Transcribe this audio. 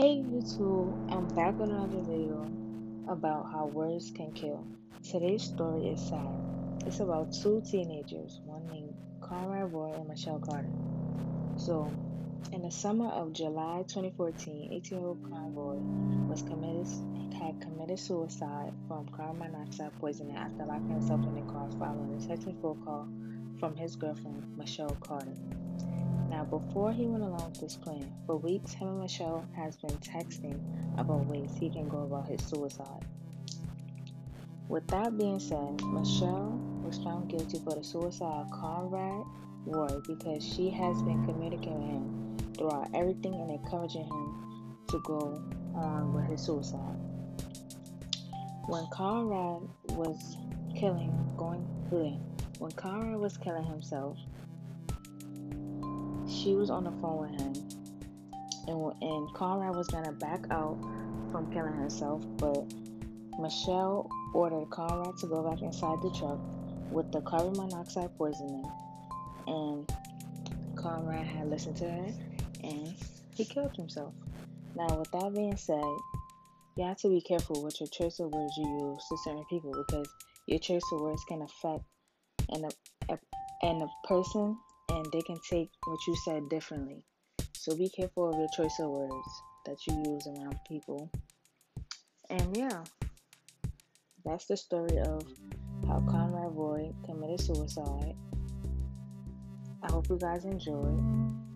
Hey YouTube, I'm back with another video about how words can kill. Today's story is sad. It's about two teenagers, one named Conrad Roy and Michelle Carter. So, in the summer of July 2014, 18-year-old Conroy was committed had committed suicide from carbon monoxide poisoning after locking himself in the car following a text phone call from his girlfriend Michelle Carter. Now, before he went along with this plan, for weeks, him and Michelle has been texting about ways he can go about his suicide. With that being said, Michelle was found guilty for the suicide of Conrad Roy because she has been communicating with him throughout everything and encouraging him to go on with his suicide. When Conrad was killing, going, when Conrad was killing himself, she was on the phone with him, and and Conrad was gonna back out from killing herself, but Michelle ordered Conrad to go back inside the truck with the carbon monoxide poisoning, and Conrad had listened to her, and he killed himself. Now, with that being said, you have to be careful with your choice of words you use to certain people because your choice of words can affect an a, and a person and they can take what you said differently. So be careful of your choice of words that you use around people. And yeah, that's the story of how Conrad Roy committed suicide. I hope you guys enjoyed.